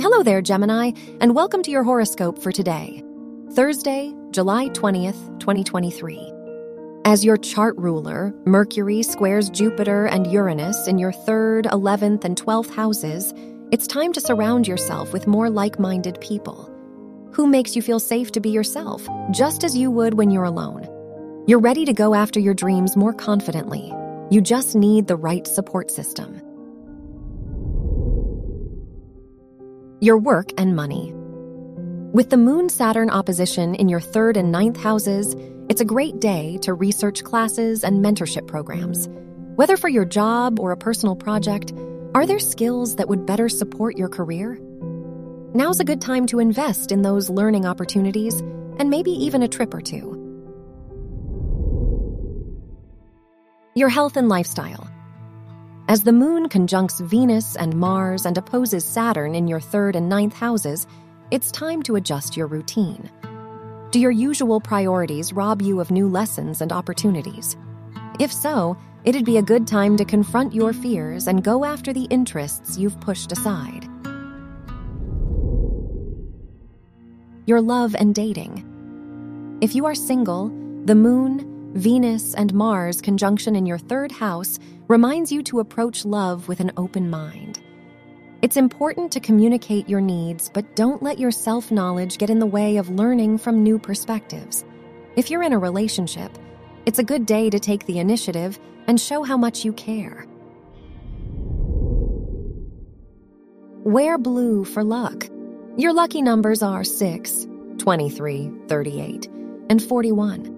Hello there, Gemini, and welcome to your horoscope for today, Thursday, July 20th, 2023. As your chart ruler, Mercury squares Jupiter and Uranus in your 3rd, 11th, and 12th houses, it's time to surround yourself with more like minded people. Who makes you feel safe to be yourself, just as you would when you're alone? You're ready to go after your dreams more confidently. You just need the right support system. Your work and money. With the Moon Saturn opposition in your third and ninth houses, it's a great day to research classes and mentorship programs. Whether for your job or a personal project, are there skills that would better support your career? Now's a good time to invest in those learning opportunities and maybe even a trip or two. Your health and lifestyle. As the moon conjuncts Venus and Mars and opposes Saturn in your third and ninth houses, it's time to adjust your routine. Do your usual priorities rob you of new lessons and opportunities? If so, it'd be a good time to confront your fears and go after the interests you've pushed aside. Your love and dating. If you are single, the moon, Venus and Mars conjunction in your third house reminds you to approach love with an open mind. It's important to communicate your needs, but don't let your self knowledge get in the way of learning from new perspectives. If you're in a relationship, it's a good day to take the initiative and show how much you care. Wear blue for luck. Your lucky numbers are 6, 23, 38, and 41.